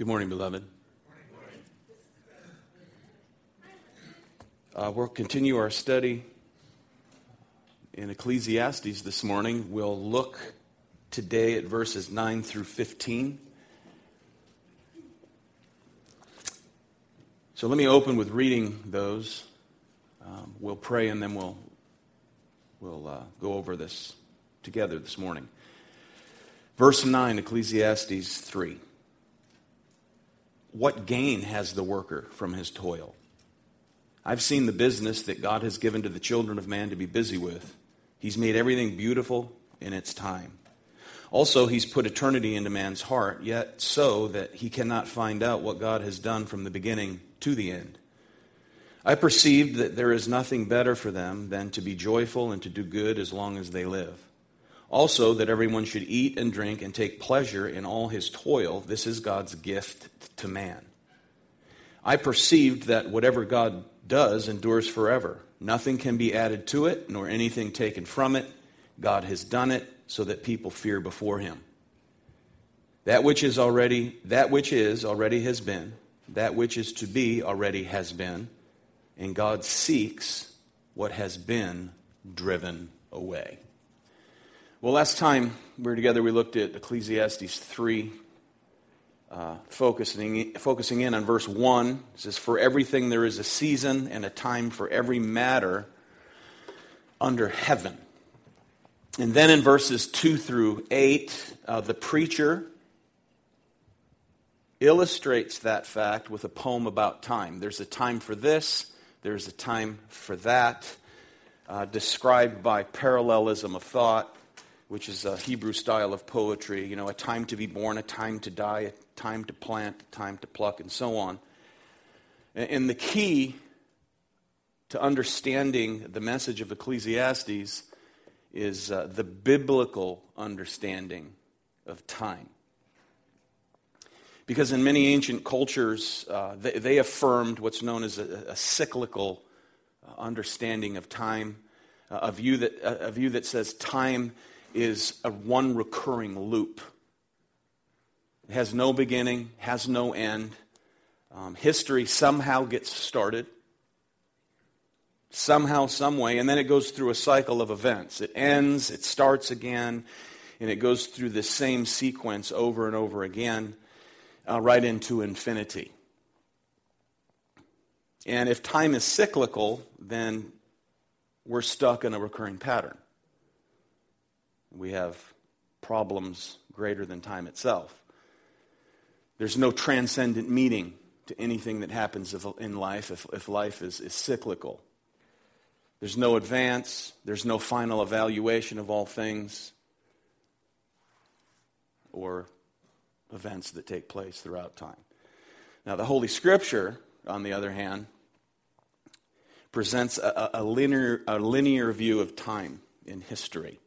Good morning, beloved. Uh, we'll continue our study in Ecclesiastes this morning. We'll look today at verses 9 through 15. So let me open with reading those. Um, we'll pray and then we'll, we'll uh, go over this together this morning. Verse 9, Ecclesiastes 3. What gain has the worker from his toil? I've seen the business that God has given to the children of man to be busy with. He's made everything beautiful in its time. Also, He's put eternity into man's heart, yet so that he cannot find out what God has done from the beginning to the end. I perceived that there is nothing better for them than to be joyful and to do good as long as they live. Also, that everyone should eat and drink and take pleasure in all his toil. This is God's gift to man. I perceived that whatever God does endures forever. Nothing can be added to it, nor anything taken from it. God has done it so that people fear before him. That which is already that which is already has been, that which is to be already has been, and God seeks what has been driven away. Well, last time we were together, we looked at Ecclesiastes 3, uh, focusing, focusing in on verse 1. It says, For everything there is a season and a time for every matter under heaven. And then in verses 2 through 8, uh, the preacher illustrates that fact with a poem about time. There's a time for this, there's a time for that, uh, described by parallelism of thought which is a Hebrew style of poetry, you know, a time to be born, a time to die, a time to plant, a time to pluck, and so on. And the key to understanding the message of Ecclesiastes is uh, the biblical understanding of time. Because in many ancient cultures, uh, they, they, affirmed what's known as a, a cyclical uh, understanding of time, uh, a, view that, a view that says time is a one recurring loop. It has no beginning, has no end. Um, history somehow gets started, somehow, some way, and then it goes through a cycle of events. It ends, it starts again, and it goes through the same sequence over and over again, uh, right into infinity. And if time is cyclical, then we're stuck in a recurring pattern. We have problems greater than time itself. There's no transcendent meaning to anything that happens in life if, if life is, is cyclical. There's no advance, there's no final evaluation of all things or events that take place throughout time. Now, the Holy Scripture, on the other hand, presents a, a, linear, a linear view of time in history.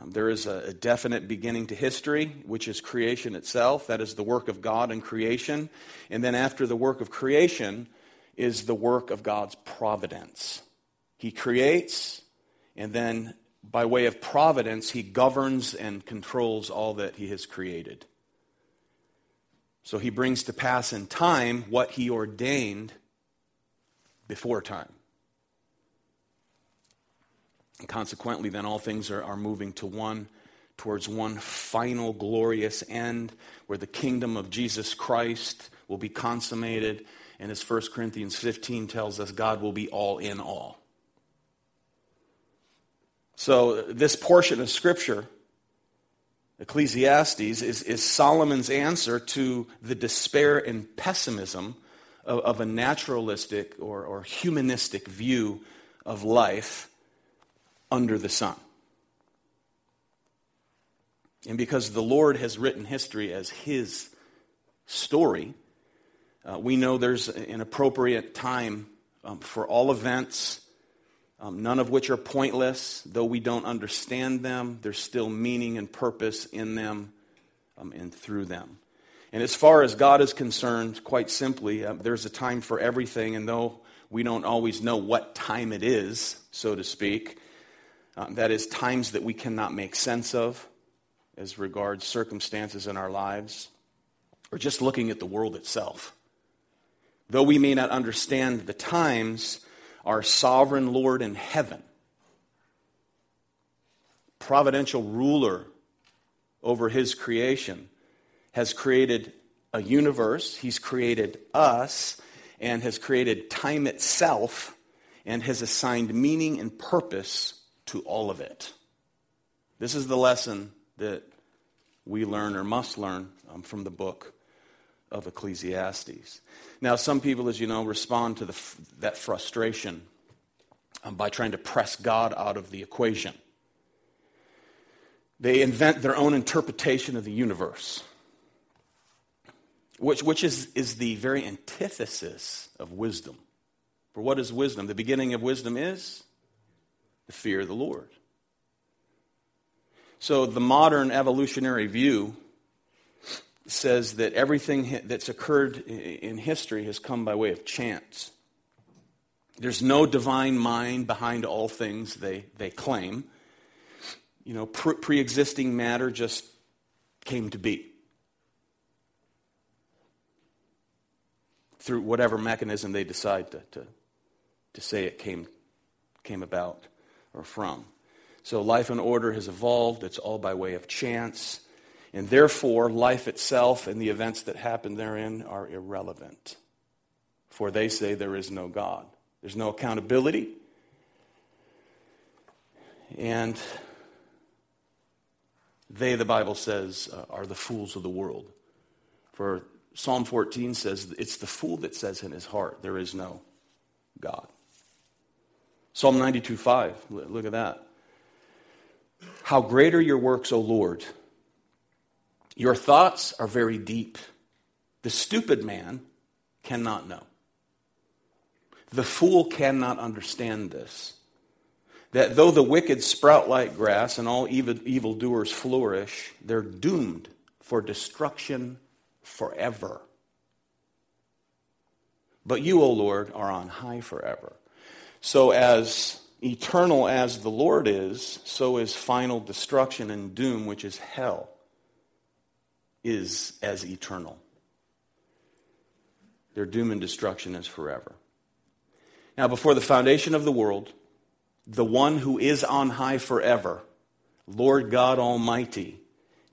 Um, there is a, a, definite beginning to history, which is creation itself. That is the work of God in creation. And then after the work of creation is the work of God's providence. He creates, and then by way of providence, he governs and controls all that he has created. So he brings to pass in time what he ordained before time. And consequently, then all things are, are moving to one, towards one final glorious end where the kingdom of Jesus Christ will be consummated. And as 1 Corinthians 15 tells us, God will be all in all. So, this portion of Scripture, Ecclesiastes, is, is Solomon's answer to the despair and pessimism of, of a naturalistic or, or humanistic view of life under the sun. And because the Lord has written history as His story, uh, we know there's an appropriate time um, for all events, um, none of which are pointless. Though we don't understand them, there's still meaning and purpose in them um, and through them. And as far as God is concerned, quite simply, uh, there's a time for everything, and though we don't always know what time it is, so to speak, um, that is, times that we cannot make sense of as regards circumstances in our lives. or just looking at the world itself. Though we may not understand the times, our sovereign Lord in heaven, providential ruler over his creation, has created a universe, he's created us, and has created time itself, and has assigned meaning and purpose to all of it. This is the lesson that we learn or must learn um, from the book of Ecclesiastes. Now, some people, as you know, respond to the, that frustration um, by trying to press God out of the equation. They invent their own interpretation of the universe, which, which is, is the very antithesis of wisdom. For what is wisdom? The beginning of wisdom is fear the Lord. So the modern evolutionary view says that everything that's occurred in history has come by way of chance. There's no divine mind behind all things they, they claim. You know, pre existing matter just came to be through whatever mechanism they decide to, to, to say it came, came about or from. So life and order has evolved, it's all by way of chance. And therefore, life itself and the events that happen therein are irrelevant. For they say there is no God. There's no accountability. And they, the Bible says, uh, are the fools of the world. For Psalm 14 says, it's the fool that says in his heart, there is no God. Psalm 92 5, look at that. How great are your works, O Lord! Your thoughts are very deep. The stupid man cannot know. The fool cannot understand this. That though the wicked sprout like grass and all evil, evildoers flourish, they're doomed for destruction forever. But you, O Lord, are on high forever. So, as eternal as the Lord is, so is final destruction and doom, which is hell is as eternal. Their doom and destruction is forever. Now, before the foundation of the world, the one who is on high forever, Lord God Almighty,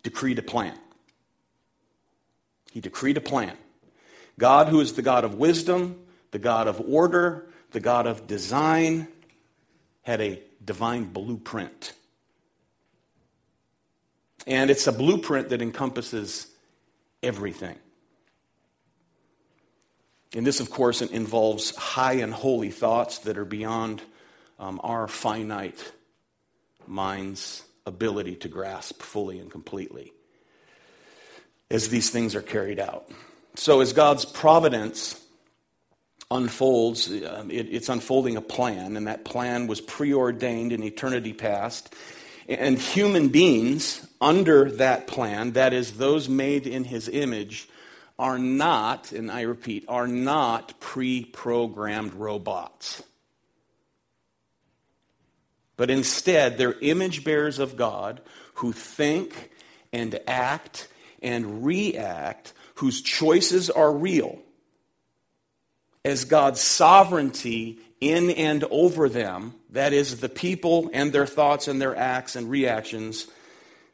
decreed a plan. He decreed a plan. God, who is the God of wisdom, the God of order, the God of design, had a divine blueprint and it's a blueprint that encompasses everything. And this, of course, involves high and holy thoughts that are beyond um, our finite mind's ability to grasp fully and completely as these things are carried out. So, as God's providence unfolds, um, it, it's unfolding a plan, and that plan was preordained in eternity past. And human beings under that plan, that is, those made in his image, are not, and I repeat, are not pre programmed robots. But instead, they're image bearers of God who think and act and react, whose choices are real. As God's sovereignty in and over them, that is, the people and their thoughts and their acts and reactions,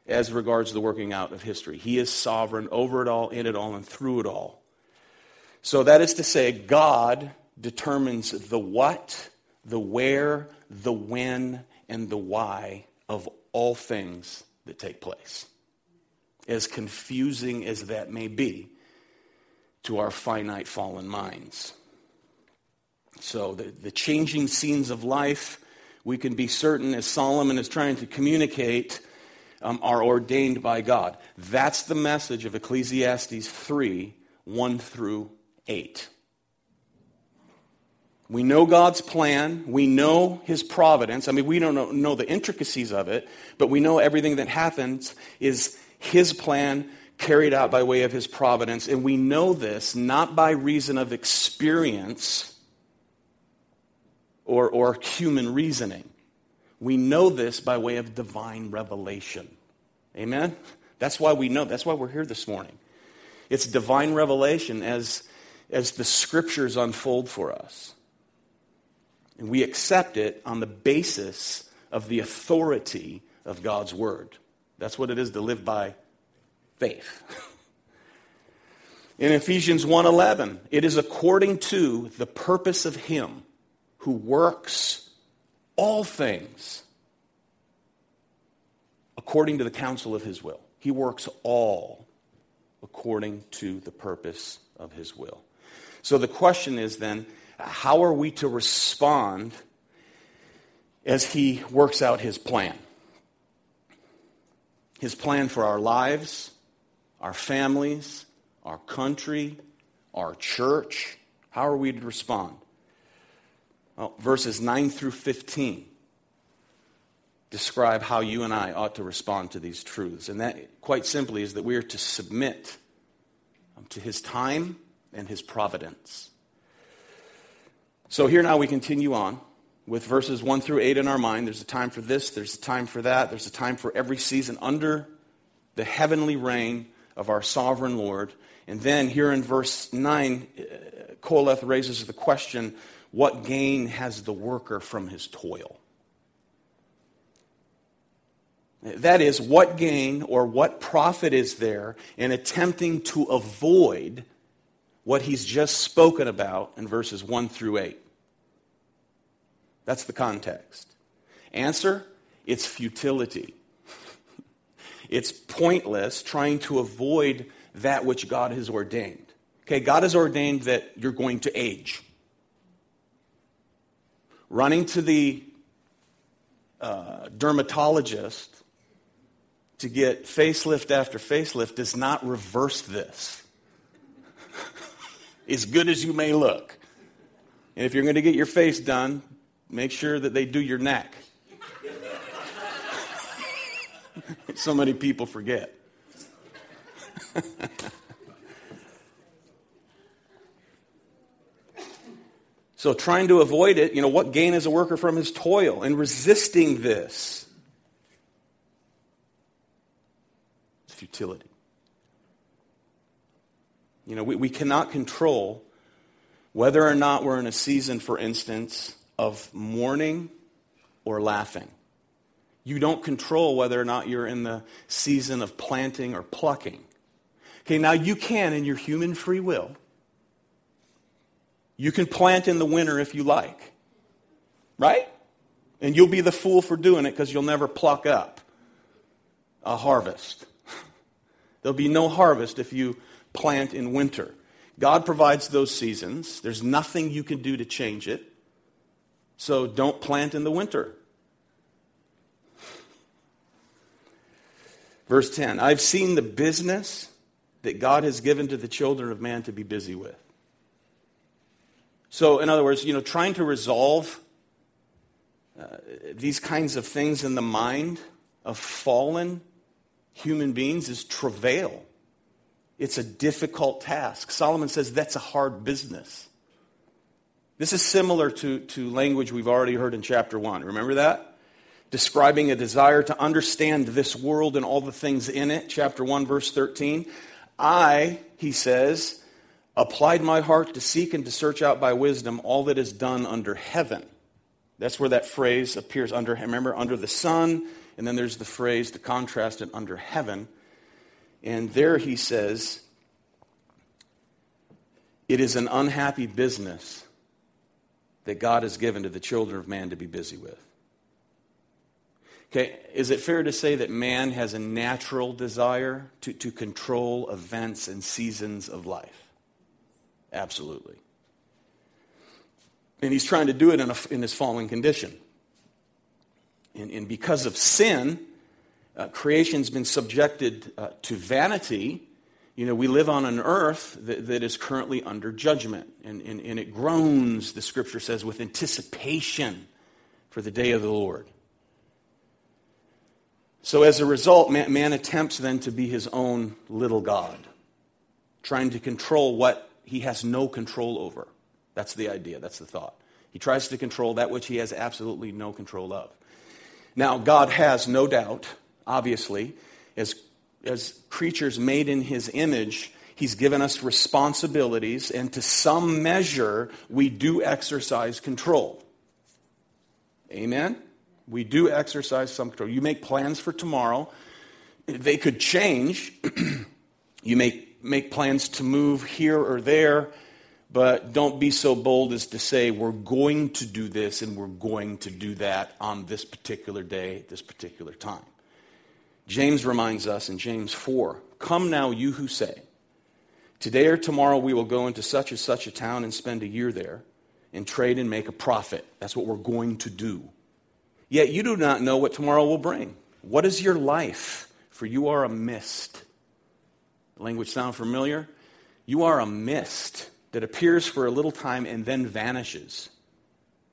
as regards the working out of history. He is sovereign over it all, in it all, and through it all. So that is to say, God determines the what, the where, the when, and the why of all things that take place. As confusing as that may be to our finite fallen minds. So, the, the changing scenes of life, we can be certain, as Solomon is trying to communicate, um, are ordained by God. That's the message of Ecclesiastes 3 1 through 8. We know God's plan. We know His providence. I mean, we don't know, know, the intricacies of it, but we know everything that happens is His plan carried out by way of His providence. And we know this not by reason of experience or, or human reasoning. We know this by way of divine revelation. Amen? That's why we know. That's why we're here this morning. It's divine revelation as, as the scriptures unfold for us. And we accept it on the basis of the authority of God's word. That's what it is to live by faith. In Ephesians 1:11, it is according to the purpose of him who works all things according to the counsel of his will. He works all according to the purpose of his will. So the question is then, how are we to respond as he works out his plan? His plan for our lives, our families, our country, our church. How are we to respond? Well, verses 9 through 15 describe how you and I ought to respond to these truths. And that, quite simply, is that we are to submit to his time and his providence. So here now we continue on with verses 1 through 8 in our mind. There's a time for this, there's a time for that, there's a time for every season under the heavenly reign of our sovereign Lord. And then here in verse 9, uh, Qoheleth raises the question what gain has the worker from his toil? That is, what gain or what profit is there in attempting to avoid what he's just spoken about in verses 1 through 8? That's the context. Answer it's futility. it's pointless trying to avoid that which God has ordained. Okay, God has ordained that you're going to age. Running to the uh, dermatologist to get facelift after facelift does not reverse this. as good as you may look. And if you're going to get your face done, make sure that they do your neck. so many people forget. so, trying to avoid it, you know, what gain is a worker from his toil? And resisting this it's futility. You know, we, we cannot control whether or not we're in a season, for instance, of mourning or laughing. You don't control whether or not you're in the season of planting or plucking. Okay, now you can, in your human free will, you can plant in the winter if you like, right? And you'll be the fool for doing it because you'll never pluck up a harvest. There'll be no harvest if you plant in winter. God provides those seasons. There's nothing you can do to change it. So don't plant in the winter. Verse 10 I've seen the business that God has given to the children of man to be busy with. So, in other words, you know, trying to resolve uh, these kinds of things in the mind of fallen human beings is travail. It's a difficult task. Solomon says that's a hard business. This is similar to, to language we've already heard in chapter 1. Remember that? Describing a desire to understand this world and all the things in it. Chapter 1, verse 13. I, he says, applied my heart to seek and to search out by wisdom all that is done under heaven. That's where that phrase appears under, remember, under the sun, and then there's the phrase to contrast it under heaven. And there he says, It is an unhappy business that God has given to the children of man to be busy with. Okay, is it fair to say that man has a natural desire to, to control events and seasons of life? Absolutely. And he's trying to do it in, a, in his fallen condition. And, and because of sin, uh, creation's been subjected uh, to vanity. You know, we live on an earth that, that is currently under judgment, and, and, and it groans, the scripture says, with anticipation for the day of the Lord. So, as a result, man, man, attempts then to be his own little God, trying to control what he has no control over. That's the idea, that's the thought. He tries to control that which he has absolutely no control of. Now, God has no doubt, obviously, as, as creatures made in his image, He's given us responsibilities, and to some measure, we do exercise control. Amen? We do exercise some control. You make plans for tomorrow, they could change. you make, make plans to move here or there, but don't be so bold as to say, we're going to do this and we're going to do that on this particular day, this particular time. James reminds us in James 4 Come now, you who say, Today or tomorrow we will go into such and such a town and spend a year there and trade and make a profit. That's what we're going to do. Yet you do not know what tomorrow will bring. What is your life? For you are a mist. Language sound familiar? You are a mist that appears for a little time and then vanishes.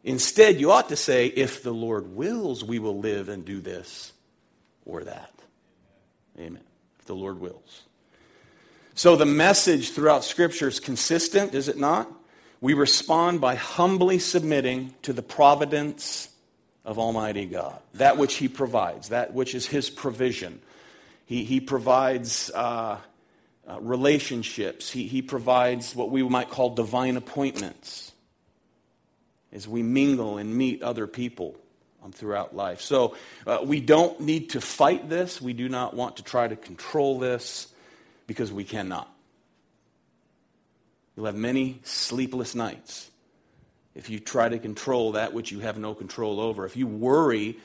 Instead, you ought to say, if the Lord wills, we will live and do this or that. Amen. If the Lord wills. So the message throughout Scripture is consistent, is it not? We respond by humbly submitting to the providence of Almighty God, that which He provides, that which is His provision. He, he provides uh, uh, relationships, he, he provides what we might call divine appointments as we mingle and meet other people um, throughout life. So uh, we don't need to fight this. We do not want to try to control this because we cannot. You'll have many sleepless nights if you try to control that which you have no control over. If you worry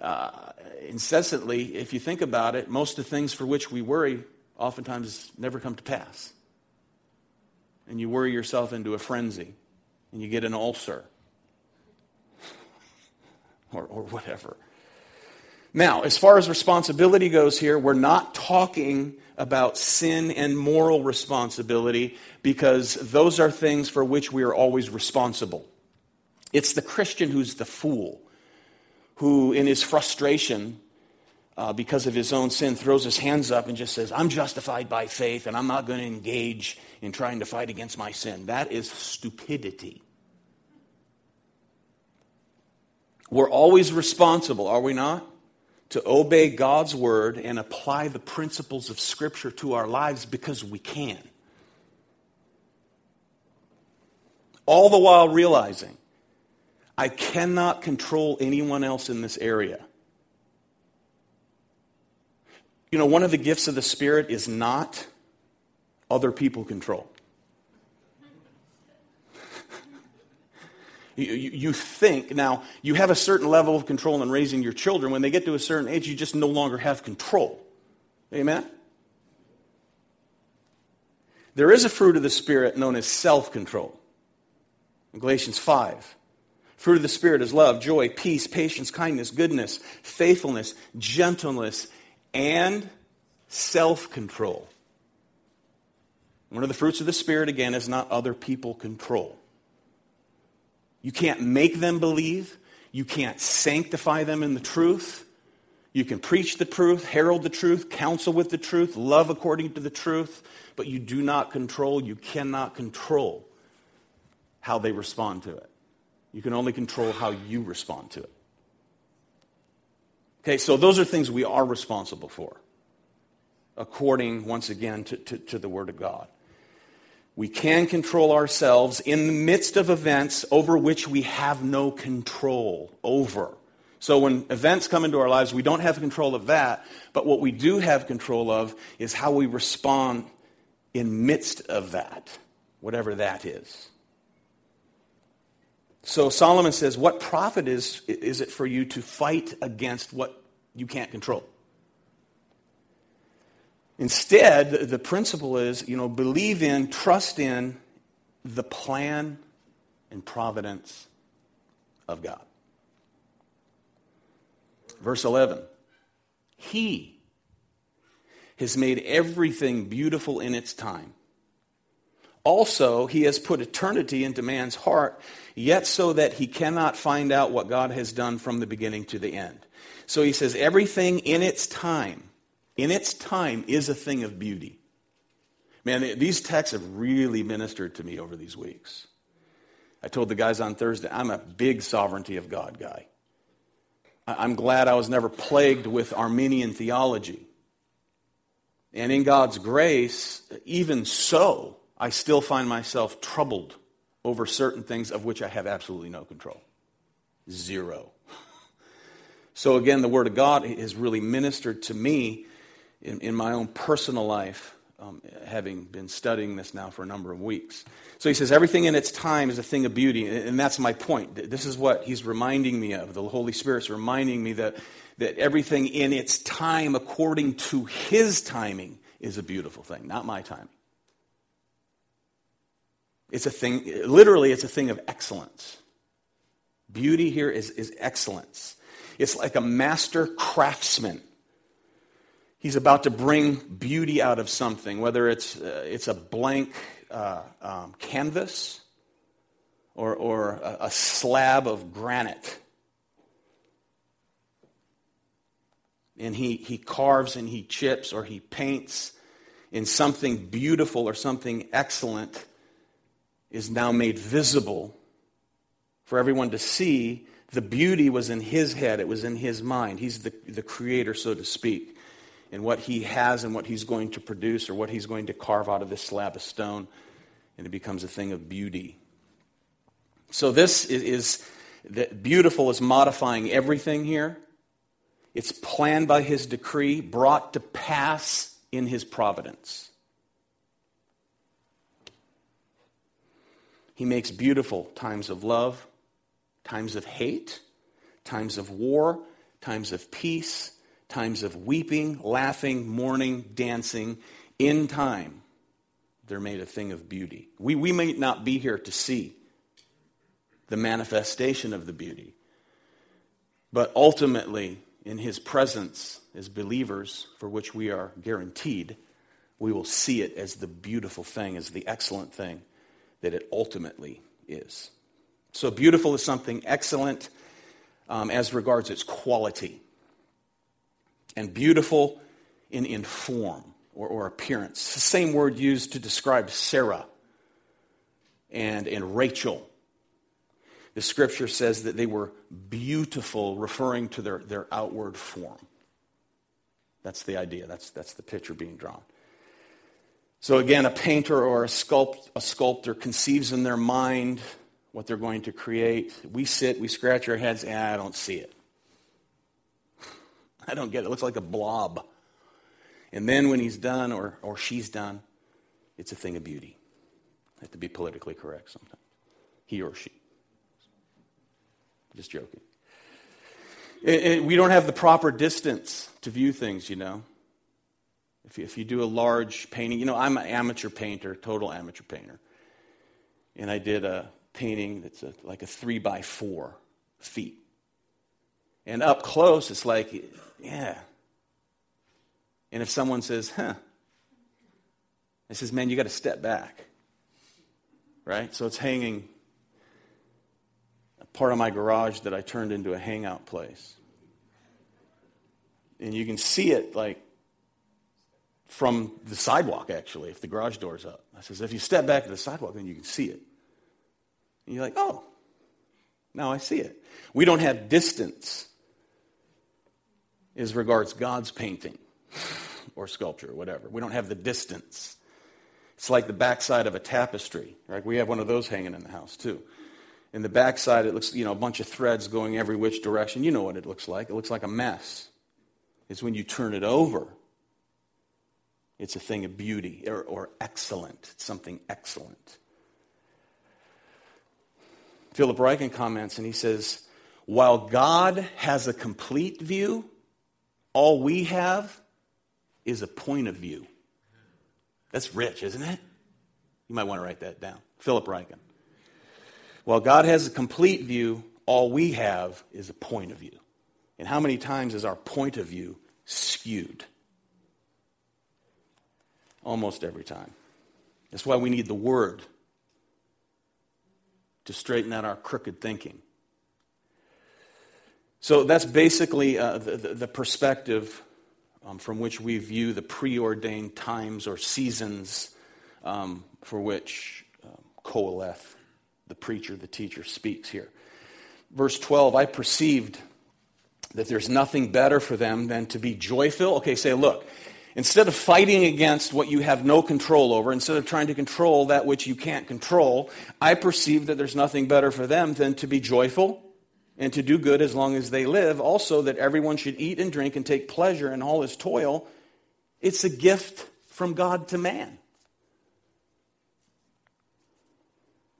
uh, incessantly, if you think about it, most of the things for which we worry oftentimes never come to pass. And you worry yourself into a frenzy, and you get an ulcer, or, or whatever. Now, as far as responsibility goes here, we're not talking about sin and moral responsibility because those are things for which we are always responsible. It's the Christian who's the fool, who in his frustration uh, because of his own sin throws his hands up and just says, I'm justified by faith and I'm not going to engage in trying to fight against my sin. That is stupidity. We're always responsible, are we not? to obey God's word and apply the principles of Scripture to our lives because we can. All the while realizing I cannot control anyone else in this area. You know, one of the gifts of the Spirit is not other people control. You, you, think, now, you have a certain level of control in raising your children. When they get to a certain age, you just no longer have control. Amen? There is a fruit of the Spirit known as self control. Galatians 5. Fruit of the Spirit is love, joy, peace, patience, kindness, goodness, faithfulness, gentleness, and self control. One of the fruits of the Spirit, again, is not other people control. You can't make them believe. You can't sanctify them in the truth. You can preach the truth, herald the truth, counsel with the truth, love according to the truth, but you do not control, you cannot control how they respond to it. You can only control how you respond to it. Okay, so those are things we are responsible for, according, once again, to, to, to the Word of God. We can control ourselves in the midst of events over which we have no control over. So when events come into our lives, we don't have control of that, but what we do have control of is how we respond in midst of that, whatever that is. So Solomon says, What profit is, is it for you to fight against what you can't control? Instead, the principle is, you know, believe in, trust in the plan and providence of God. Verse 11 He has made everything beautiful in its time. Also, he has put eternity into man's heart, yet so that he cannot find out what God has done from the beginning to the end. So he says, everything in its time in its time is a thing of beauty. Man, these texts have really ministered to me over these weeks. I told the guys on Thursday, I'm a big sovereignty of God guy. I'm glad I was never plagued with Arminian theology. And in God's grace, even so, I still find myself troubled over certain things of which I have absolutely no control. Zero. So again, the Word of God has really ministered to me in, in my own personal life, um, having been studying this now for a number of weeks. So he says, everything in its time is a thing of beauty. And that's my point. This is what he's reminding me of. The Holy Spirit's reminding me that, that everything in its time, according to his timing, is a beautiful thing, not my timing. It's a thing, literally, it's a thing of excellence. Beauty here is, is excellence. It's like a master craftsman. He's about to bring beauty out of something, whether it's, uh, it's a blank uh, um, canvas or, or a, a slab of granite. And he, he carves and he chips or he paints in something beautiful or something excellent is now made visible for everyone to see. The beauty was in his head, it was in his mind. He's the, the creator, so to speak. And what he has and what he's going to produce or what he's going to carve out of this slab of stone, and it becomes a thing of beauty. So, this is, is beautiful is modifying everything here. It's planned by his decree, brought to pass in his providence. He makes beautiful times of love, times of hate, times of war, times of peace, times of weeping, laughing, mourning, dancing. In time, they're made a thing of beauty. We, we may not be here to see the manifestation of the beauty, but ultimately, in His presence as believers, for which we are guaranteed, we will see it as the beautiful thing, as the excellent thing that it ultimately is. So, beautiful is something excellent um, as regards its quality, and beautiful in, in form or, or appearance. the same word used to describe Sarah and, and Rachel. The scripture says that they were beautiful, referring to their, their outward form. That's the idea, that's, that's the picture being drawn. So again, a painter or a, sculpt, a sculptor conceives in their mind what they're going to create. We sit, we scratch our heads, and I don't see it. I don't get it. It looks like a blob. And then when he's done or, or she's done, it's a thing of beauty. I have to be politically correct sometimes. He or she. Just joking. we don't have the proper distance to view things, you know. If you, if you do a large painting, you know, I'm an amateur painter, total amateur painter. And I did a painting that's a, like a three by four feet. And up close, it's like, yeah. And if someone says, huh, I says, man, you got to step back. Right? So it's hanging a part of my garage that I turned into a hangout place. And you can see it like from the sidewalk, actually, if the garage door's up. I says, if you step back to the sidewalk, then you can see it. And you're like, oh, now I see it. We don't have distance as regards God's painting or sculpture or whatever. We don't have the distance. It's like the backside of a tapestry, right? We have one of those hanging in the house too. In the backside, it looks, you know, a bunch of threads going every which direction. You know what it looks like. It looks like a mess. It's when you turn it over it's a thing of beauty or, or excellent. It's something excellent. Philip Ryken comments and he says, While God has a complete view, all we have is a point of view. That's rich, isn't it? You might want to write that down. Philip Ryken. While God has a complete view, all we have is a point of view. And how many times is our point of view skewed? Almost every time. That's why we need the Word to straighten out our crooked thinking. So that's basically uh, the, the, perspective um, from which we view the preordained times or seasons um, for which um, Qoheleth, the preacher, the teacher, speaks here. Verse 12 I perceived that there's nothing better for them than to be joyful. Okay, say, look, Instead of fighting against what you have no control over, instead of trying to control that which you can't control, I perceive that there's nothing better for them than to be joyful and to do good as long as they live. Also, that everyone should eat and drink and take pleasure in all his toil. It's a gift from God to man.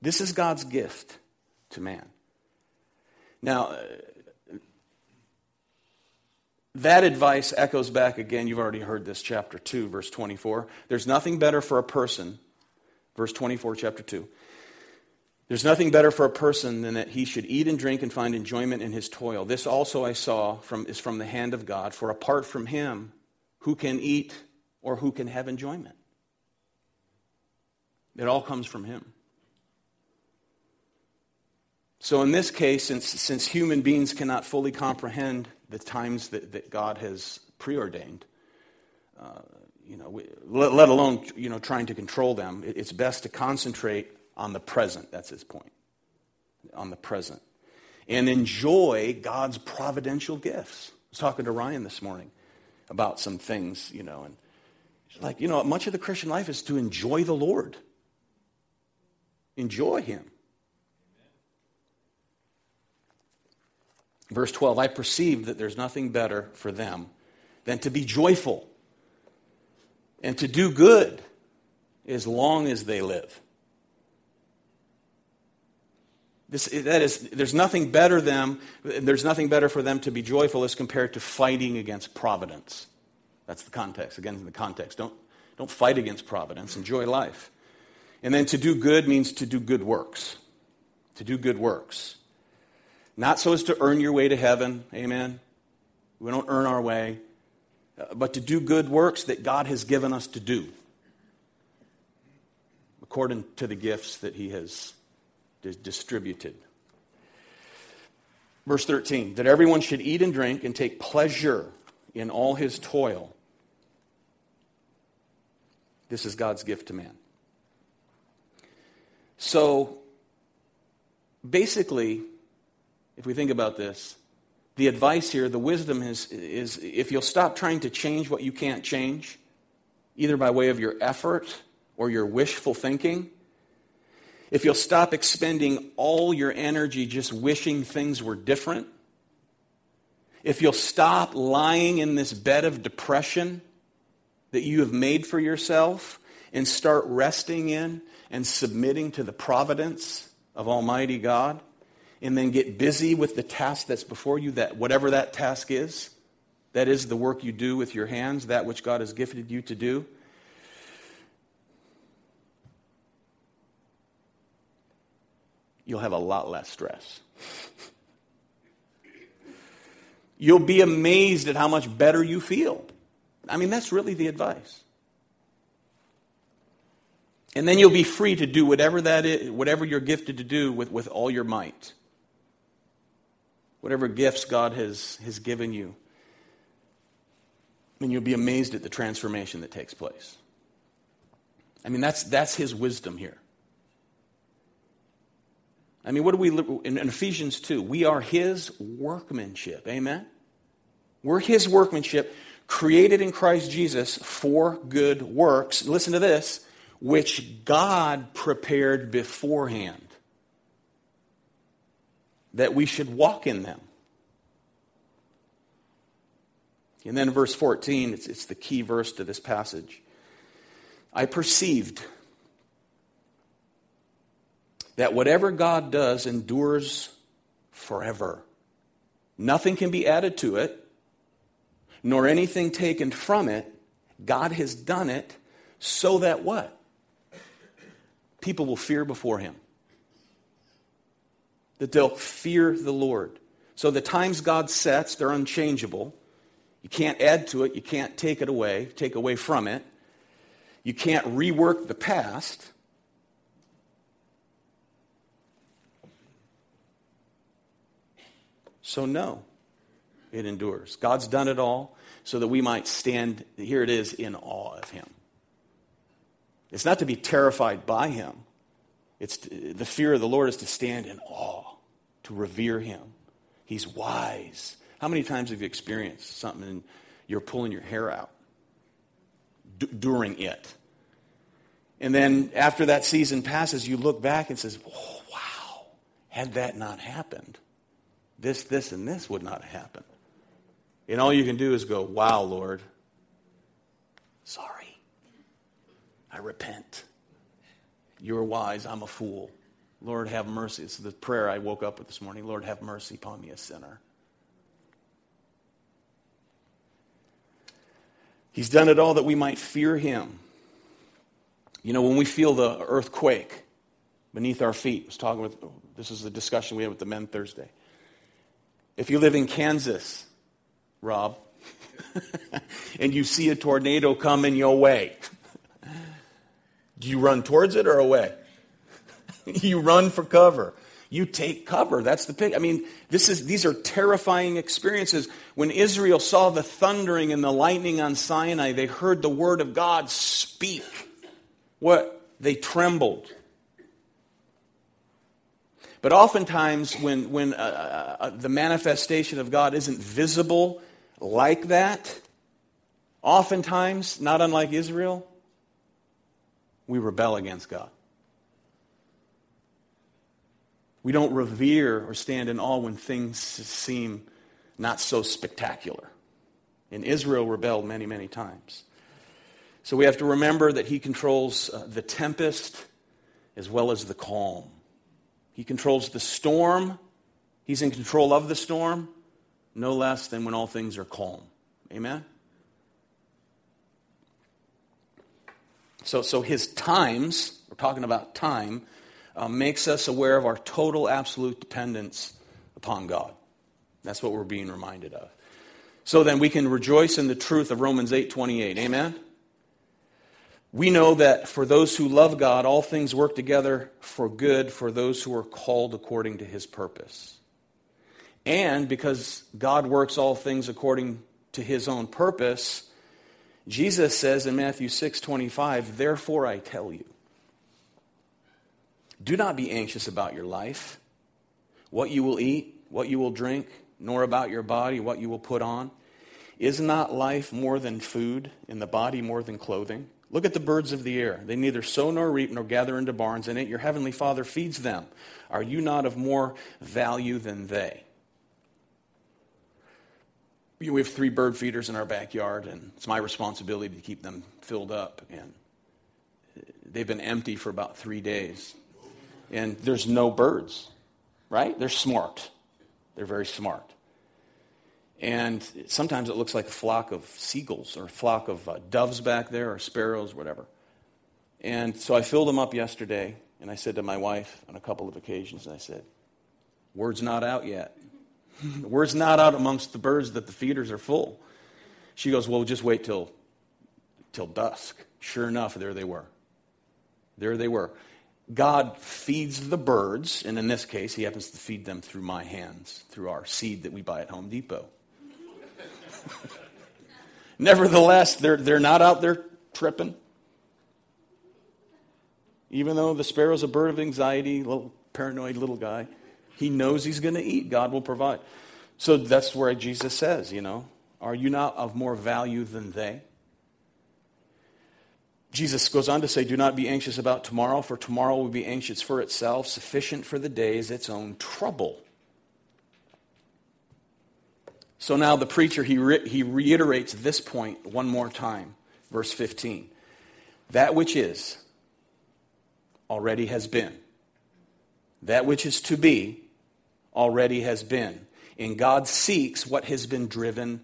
This is God's gift to man. Now, that advice echoes back again. You've already heard this, chapter 2, verse 24. There's nothing better for a person, verse 24, chapter 2. There's nothing better for a person than that he should eat and drink and find enjoyment in his toil. This also I saw from, is from the hand of God, for apart from him, who can eat or who can have enjoyment? It all comes from him. So, in this case, since, since human beings cannot fully comprehend the times that, that God has preordained, uh, you know, we, let, let, alone you know, trying to control them, it, it's best to concentrate on the present. That's his point. On the present. And enjoy God's providential gifts. I was talking to Ryan this morning about some things, you know, and like, you know, much of the Christian life is to enjoy the Lord. Enjoy Him. Verse 12 I perceive that there's nothing better for them than to be joyful and to do good as long as they live. This, that is, there's nothing better them, there's nothing better for them to be joyful as compared to fighting against providence. That's the context. Again, in the context. Don't, don't fight against providence. Enjoy life. And then to do good means to do good works. To do good works. Not so as to earn your way to heaven, amen. We don't earn our way, uh, but to do good works that God has given us to do according to the gifts that He has distributed. Verse 13 that everyone should eat and drink and take pleasure in all his toil. This is God's gift to man. So, basically, if we think about this, the advice here, the wisdom is, is if you'll stop trying to change what you can't change, either by way of your effort or your wishful thinking, if you'll stop expending all your energy just wishing things were different, if you'll stop lying in this bed of depression that you have made for yourself and start resting in and submitting to the providence of Almighty God, and then get busy with the task that's before you, that whatever that task is, that is the work you do with your hands, that which God has gifted you to do. You'll have a lot less stress. You'll be amazed at how much better you feel. I mean, that's really the advice. And then you'll be free to do whatever that is, whatever you're gifted to do with, with all your might whatever gifts God has, has given you. And you'll be amazed at the transformation that takes place. I mean, that's, that's his wisdom here. I mean, what do we, in, in Ephesians 2, we are his workmanship. Amen? We're his workmanship, created in Christ Jesus for good works. Listen to this, which God prepared beforehand that we should walk in them. And then verse 14, it's, it's the key verse to this passage. I perceived that whatever God does endures forever. Nothing can be added to it, nor anything taken from it. God has done it so that what? People will fear before him that they'll fear the Lord. So the times God sets, they're unchangeable. You can't add to it, you can't take it away, take away from it. You can't rework the past. So, no, it endures. God's done it all so that we might stand, here it is, in awe of Him. It's not to be terrified by Him, it's the fear of the Lord is to stand in awe to revere him. He's wise. How many times have you experienced something and you're pulling your hair out? d- during it. And then after that season passes, you look back and says, oh, wow, had that not happened, this, this, and this would not happen. And all you can do is go, wow, Lord, sorry. I repent. You're wise, I'm a fool. Lord, have mercy. It's the prayer I woke up with this morning. Lord, have mercy upon me, a sinner. He's done it all that we might fear him. You know, when we feel the earthquake beneath our feet, I was talking with, this is the discussion we had with the men Thursday. If you live in Kansas, Rob, and you see a tornado coming your way, do you run towards it or away? you run for cover. You take cover. That's the pick. I mean, this is, these are terrifying experiences. When Israel saw the thundering and the lightning on Sinai, they heard the word of God speak. What? They trembled. But oftentimes, when, when uh, uh, the manifestation of God isn't visible like that, oftentimes, not unlike Israel, we rebel against God. We don't revere or stand in awe when things seem not so spectacular. And Israel rebelled many, many times. So we have to remember that he controls uh, the tempest as well as the calm. He controls the storm. He's in control of the storm no less than when all things are calm. Amen? So, so his times, we're talking about time, uh, makes us aware of our total absolute dependence upon God. That's what we're being reminded of. So then we can rejoice in the truth of Romans 8:28. Amen. We know that for those who love God, all things work together for good for those who are called according to his purpose. And because God works all things according to his own purpose, Jesus says in Matthew 6:25, "Therefore I tell you, do not be anxious about your life, what you will eat, what you will drink, nor about your body, what you will put on. Is not life more than food, and the body more than clothing? Look at the birds of the air. They neither sow nor reap nor gather into barns, and yet your heavenly Father feeds them. Are you not of more value than they? We have three bird feeders in our backyard, and it's my responsibility to keep them filled up. And they've been empty for about three days and there's no birds, right? They're smart. They're very smart. And sometimes it looks like a flock of seagulls or a flock of uh, doves back there or sparrows, whatever. And so I filled them up yesterday, and I said to my wife on a couple of occasions, and I said, Word's not out yet. The word's not out amongst the birds that the feeders are full. She goes, Well, just wait till, till dusk. Sure enough, there they were. There they were. God feeds the birds, and in this case, he happens to feed them through my hands, through our seed that we buy at Home Depot. Nevertheless, they're, they're not out there tripping. Even though the sparrow's a bird of anxiety, little paranoid little guy, he knows he's going to eat. God will provide. So that's where Jesus says, you know, are you not of more value than they? Jesus goes on to say, Do not be anxious about tomorrow, for tomorrow will be anxious for itself. Sufficient for the day is its own trouble. So now the preacher, he, re- he reiterates this point one more time. Verse 15. That which is already has been. That which is to be already has been. And God seeks what has been driven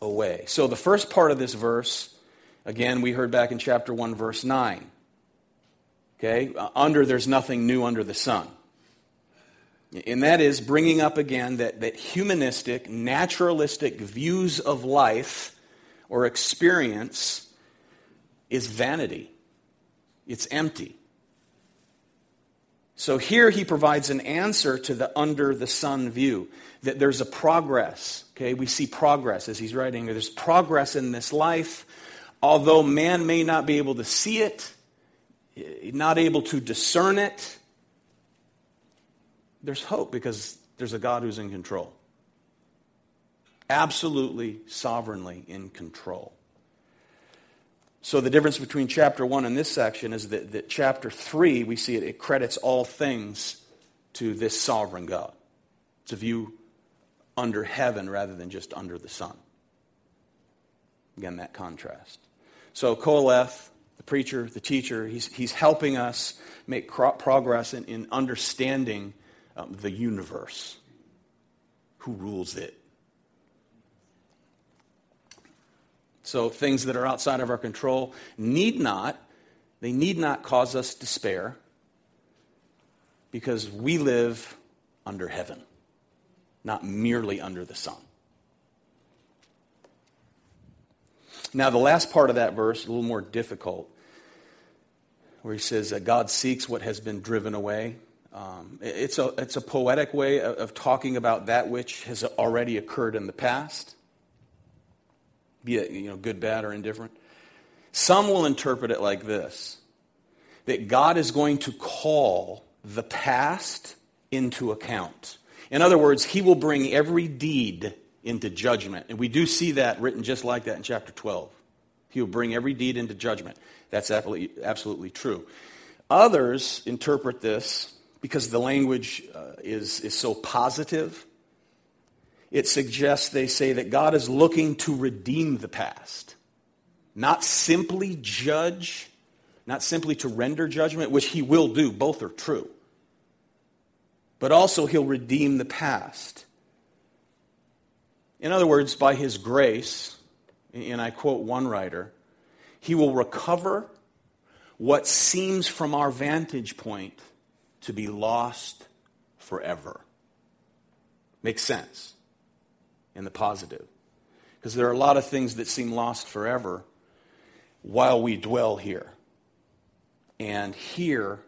away. So the first part of this verse Again, we heard back in chapter 1, verse 9. Okay? Uh, under, there's nothing new under the sun. And that is bringing up again that, that humanistic, naturalistic views of life or experience is vanity, it's empty. So here he provides an answer to the under the sun view that there's a progress. Okay, we see progress as he's writing. There's progress in this life although man may not be able to see it, not able to discern it, there's hope because there's a God who's in control. Absolutely, sovereignly in control. So the difference between chapter 1 and this section is that, that chapter 3, we see it, it credits all things to this sovereign God. It's a view under heaven rather than just under the sun. Again, that contrast. So Qoheleth, the preacher, the teacher, he's, he's helping us make progress in, in understanding um, the universe. Who rules it? So things that are outside of our control need not, they need not cause us despair because we live under heaven, not merely under the sun. Now, the last part of that verse, a little more difficult, where he says that God seeks what has been driven away. Um, it's, a, it's a poetic way of, of talking about that which has already occurred in the past, be it you know, good, bad, or indifferent. Some will interpret it like this that God is going to call the past into account. In other words, he will bring every deed into judgment. And we do see that written just like that in chapter 12. He will bring every deed into judgment. That's absolutely, true. Others interpret this because the language uh, is, is so positive. It suggests, they say, that God is looking to redeem the past, not simply judge, not simply to render judgment, which he will do. Both are true. But also, he'll redeem the past. In other words, by his grace, and I quote one writer, he will recover what seems from our vantage point to be lost forever. Makes sense in the positive. Because there are a lot of things that seem lost forever while we dwell here. And here,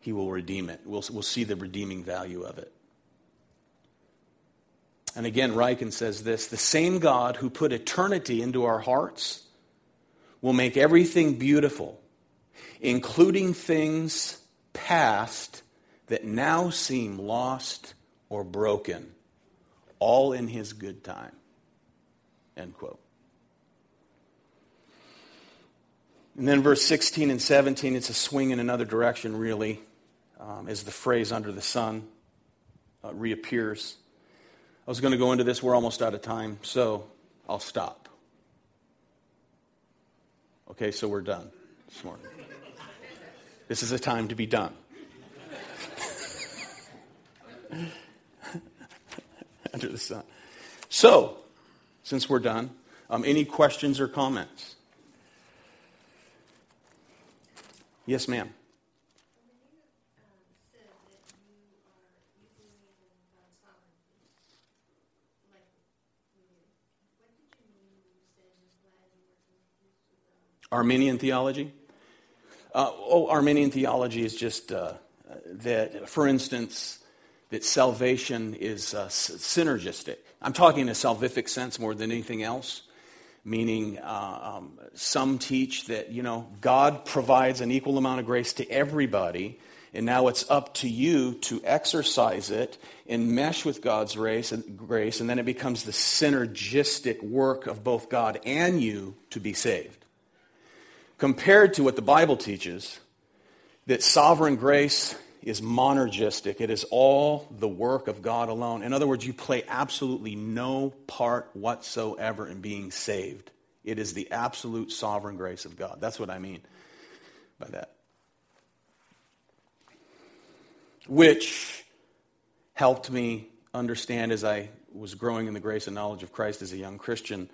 he will redeem it. We'll, we'll see the redeeming value of it. And again, Ryken says this the same God who put eternity into our hearts will make everything beautiful, including things past that now seem lost or broken, all in his good time. End quote. And then verse 16 and 17, it's a swing in another direction, really, um, as the phrase under the sun uh, reappears. I was going to go into this. We're almost out of time, so I'll stop. Okay, so we're done this morning. This is a time to be done. Under the sun. So, since we're done, um, any questions or comments? Yes, ma'am. Arminian theology? Uh, oh, Arminian theology is just uh, that, for instance, that salvation is uh, synergistic. I'm talking in a salvific sense more than anything else, meaning uh, um, some teach that, you know, God provides an equal amount of grace to everybody, and now it's up to you to exercise it and mesh with God's grace, and then it becomes the synergistic work of both God and you to be saved compared to what the Bible teaches that sovereign grace is monergistic. It is all the work of God alone. In other words, you play absolutely no part whatsoever in being saved. It is the absolute sovereign grace of God. That's what I mean by that. Which helped me understand as I was growing in the grace and knowledge of Christ as a young Christian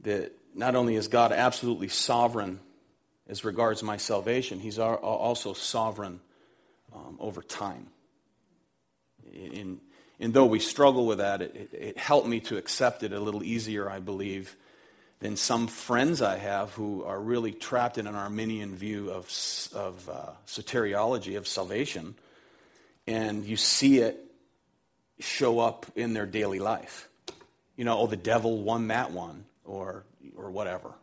that not only is God absolutely sovereign as regards my salvation, He's also sovereign um, over time. In, and though we struggle with that, it, it, helped me to accept it a little easier, I believe, than some friends I have who are really trapped in an Arminian view of, of uh, soteriology, of salvation, and you see it show up in their daily life. You know, oh, the devil won that one, or, or whatever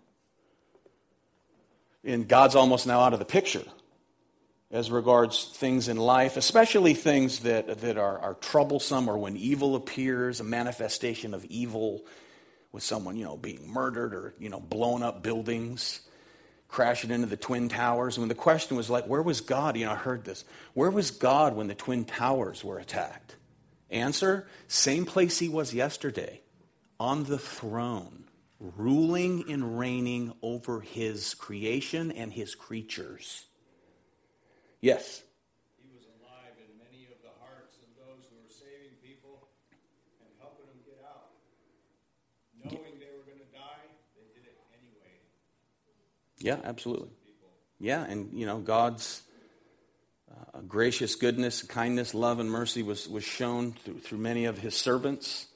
and God's almost now out of the picture as regards things in life, especially things that, that are, are troublesome or when evil appears, a manifestation of evil, with someone, you know, being murdered or, you know, blowing up buildings, crashing into the Twin Towers. And when the question was like, where was God? You know, I heard this. Where was God when the Twin Towers were attacked? Answer, same place he was yesterday, on the throne, ruling and reigning over his creation and his creatures. Yes. Yeah, absolutely. Yeah, and you know, God's uh, gracious goodness, kindness, love, and mercy was, was shown through, through many of his servants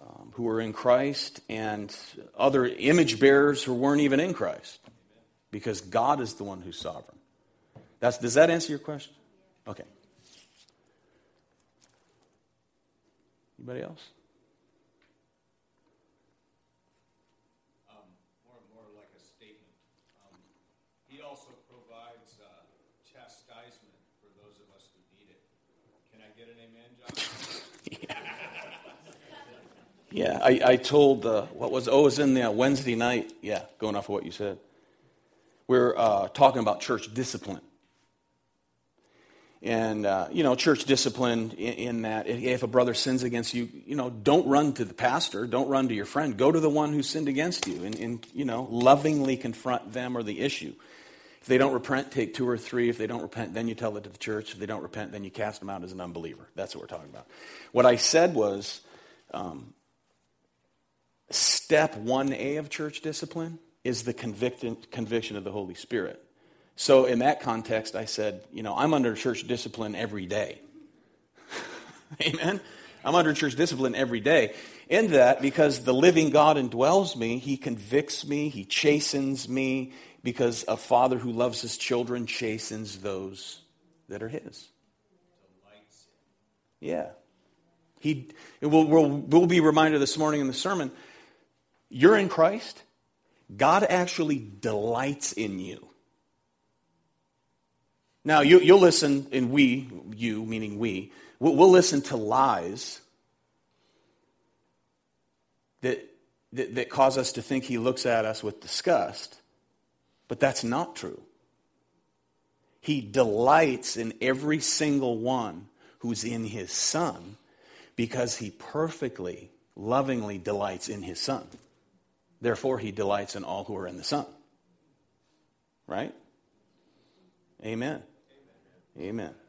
um, who were in Christ and other image bearers who weren't even in Christ because God is the one who's sovereign. That's, does that answer your question? Okay. Anybody else? Um, more and more like a statement. Um, he also provides uh, chastisement for those of us who need it. Can I get an amen, John? yeah, I, I told, uh, what was, oh, it was in the Wednesday night. Yeah, going off of what you said. We're uh, talking about church discipline. And, uh, you know, church discipline in, in, that if a brother sins against you, you know, don't run to the pastor, don't run to your friend. Go to the one who sinned against you and, and you know, lovingly confront them or the issue. If they don't repent, take two or three. If they don't repent, then you tell it to the church. If they don't repent, then you cast them out as an unbeliever. That's what we're talking about. What I said was, um, step 1A of church discipline is the conviction of the Holy Spirit. So, in that context, I said, you know, I'm under church discipline every day. Amen? I'm under church discipline every day. In that, because the living God indwells me, He convicts me, He chastens me, because a father who loves his children chastens those that are His. Yeah. He, we'll, we'll, we'll be reminded this morning in the sermon you're in Christ, God actually delights in you. Now, you, will listen, and we, you, meaning we, we'll, we'll listen to lies that, that, that cause us to think he looks at us with disgust, but that's not true. He delights in every single one who's in his son because he perfectly, lovingly delights in his son. Therefore, he delights in all who are in the Son. Right? Amen. Amen. Amen.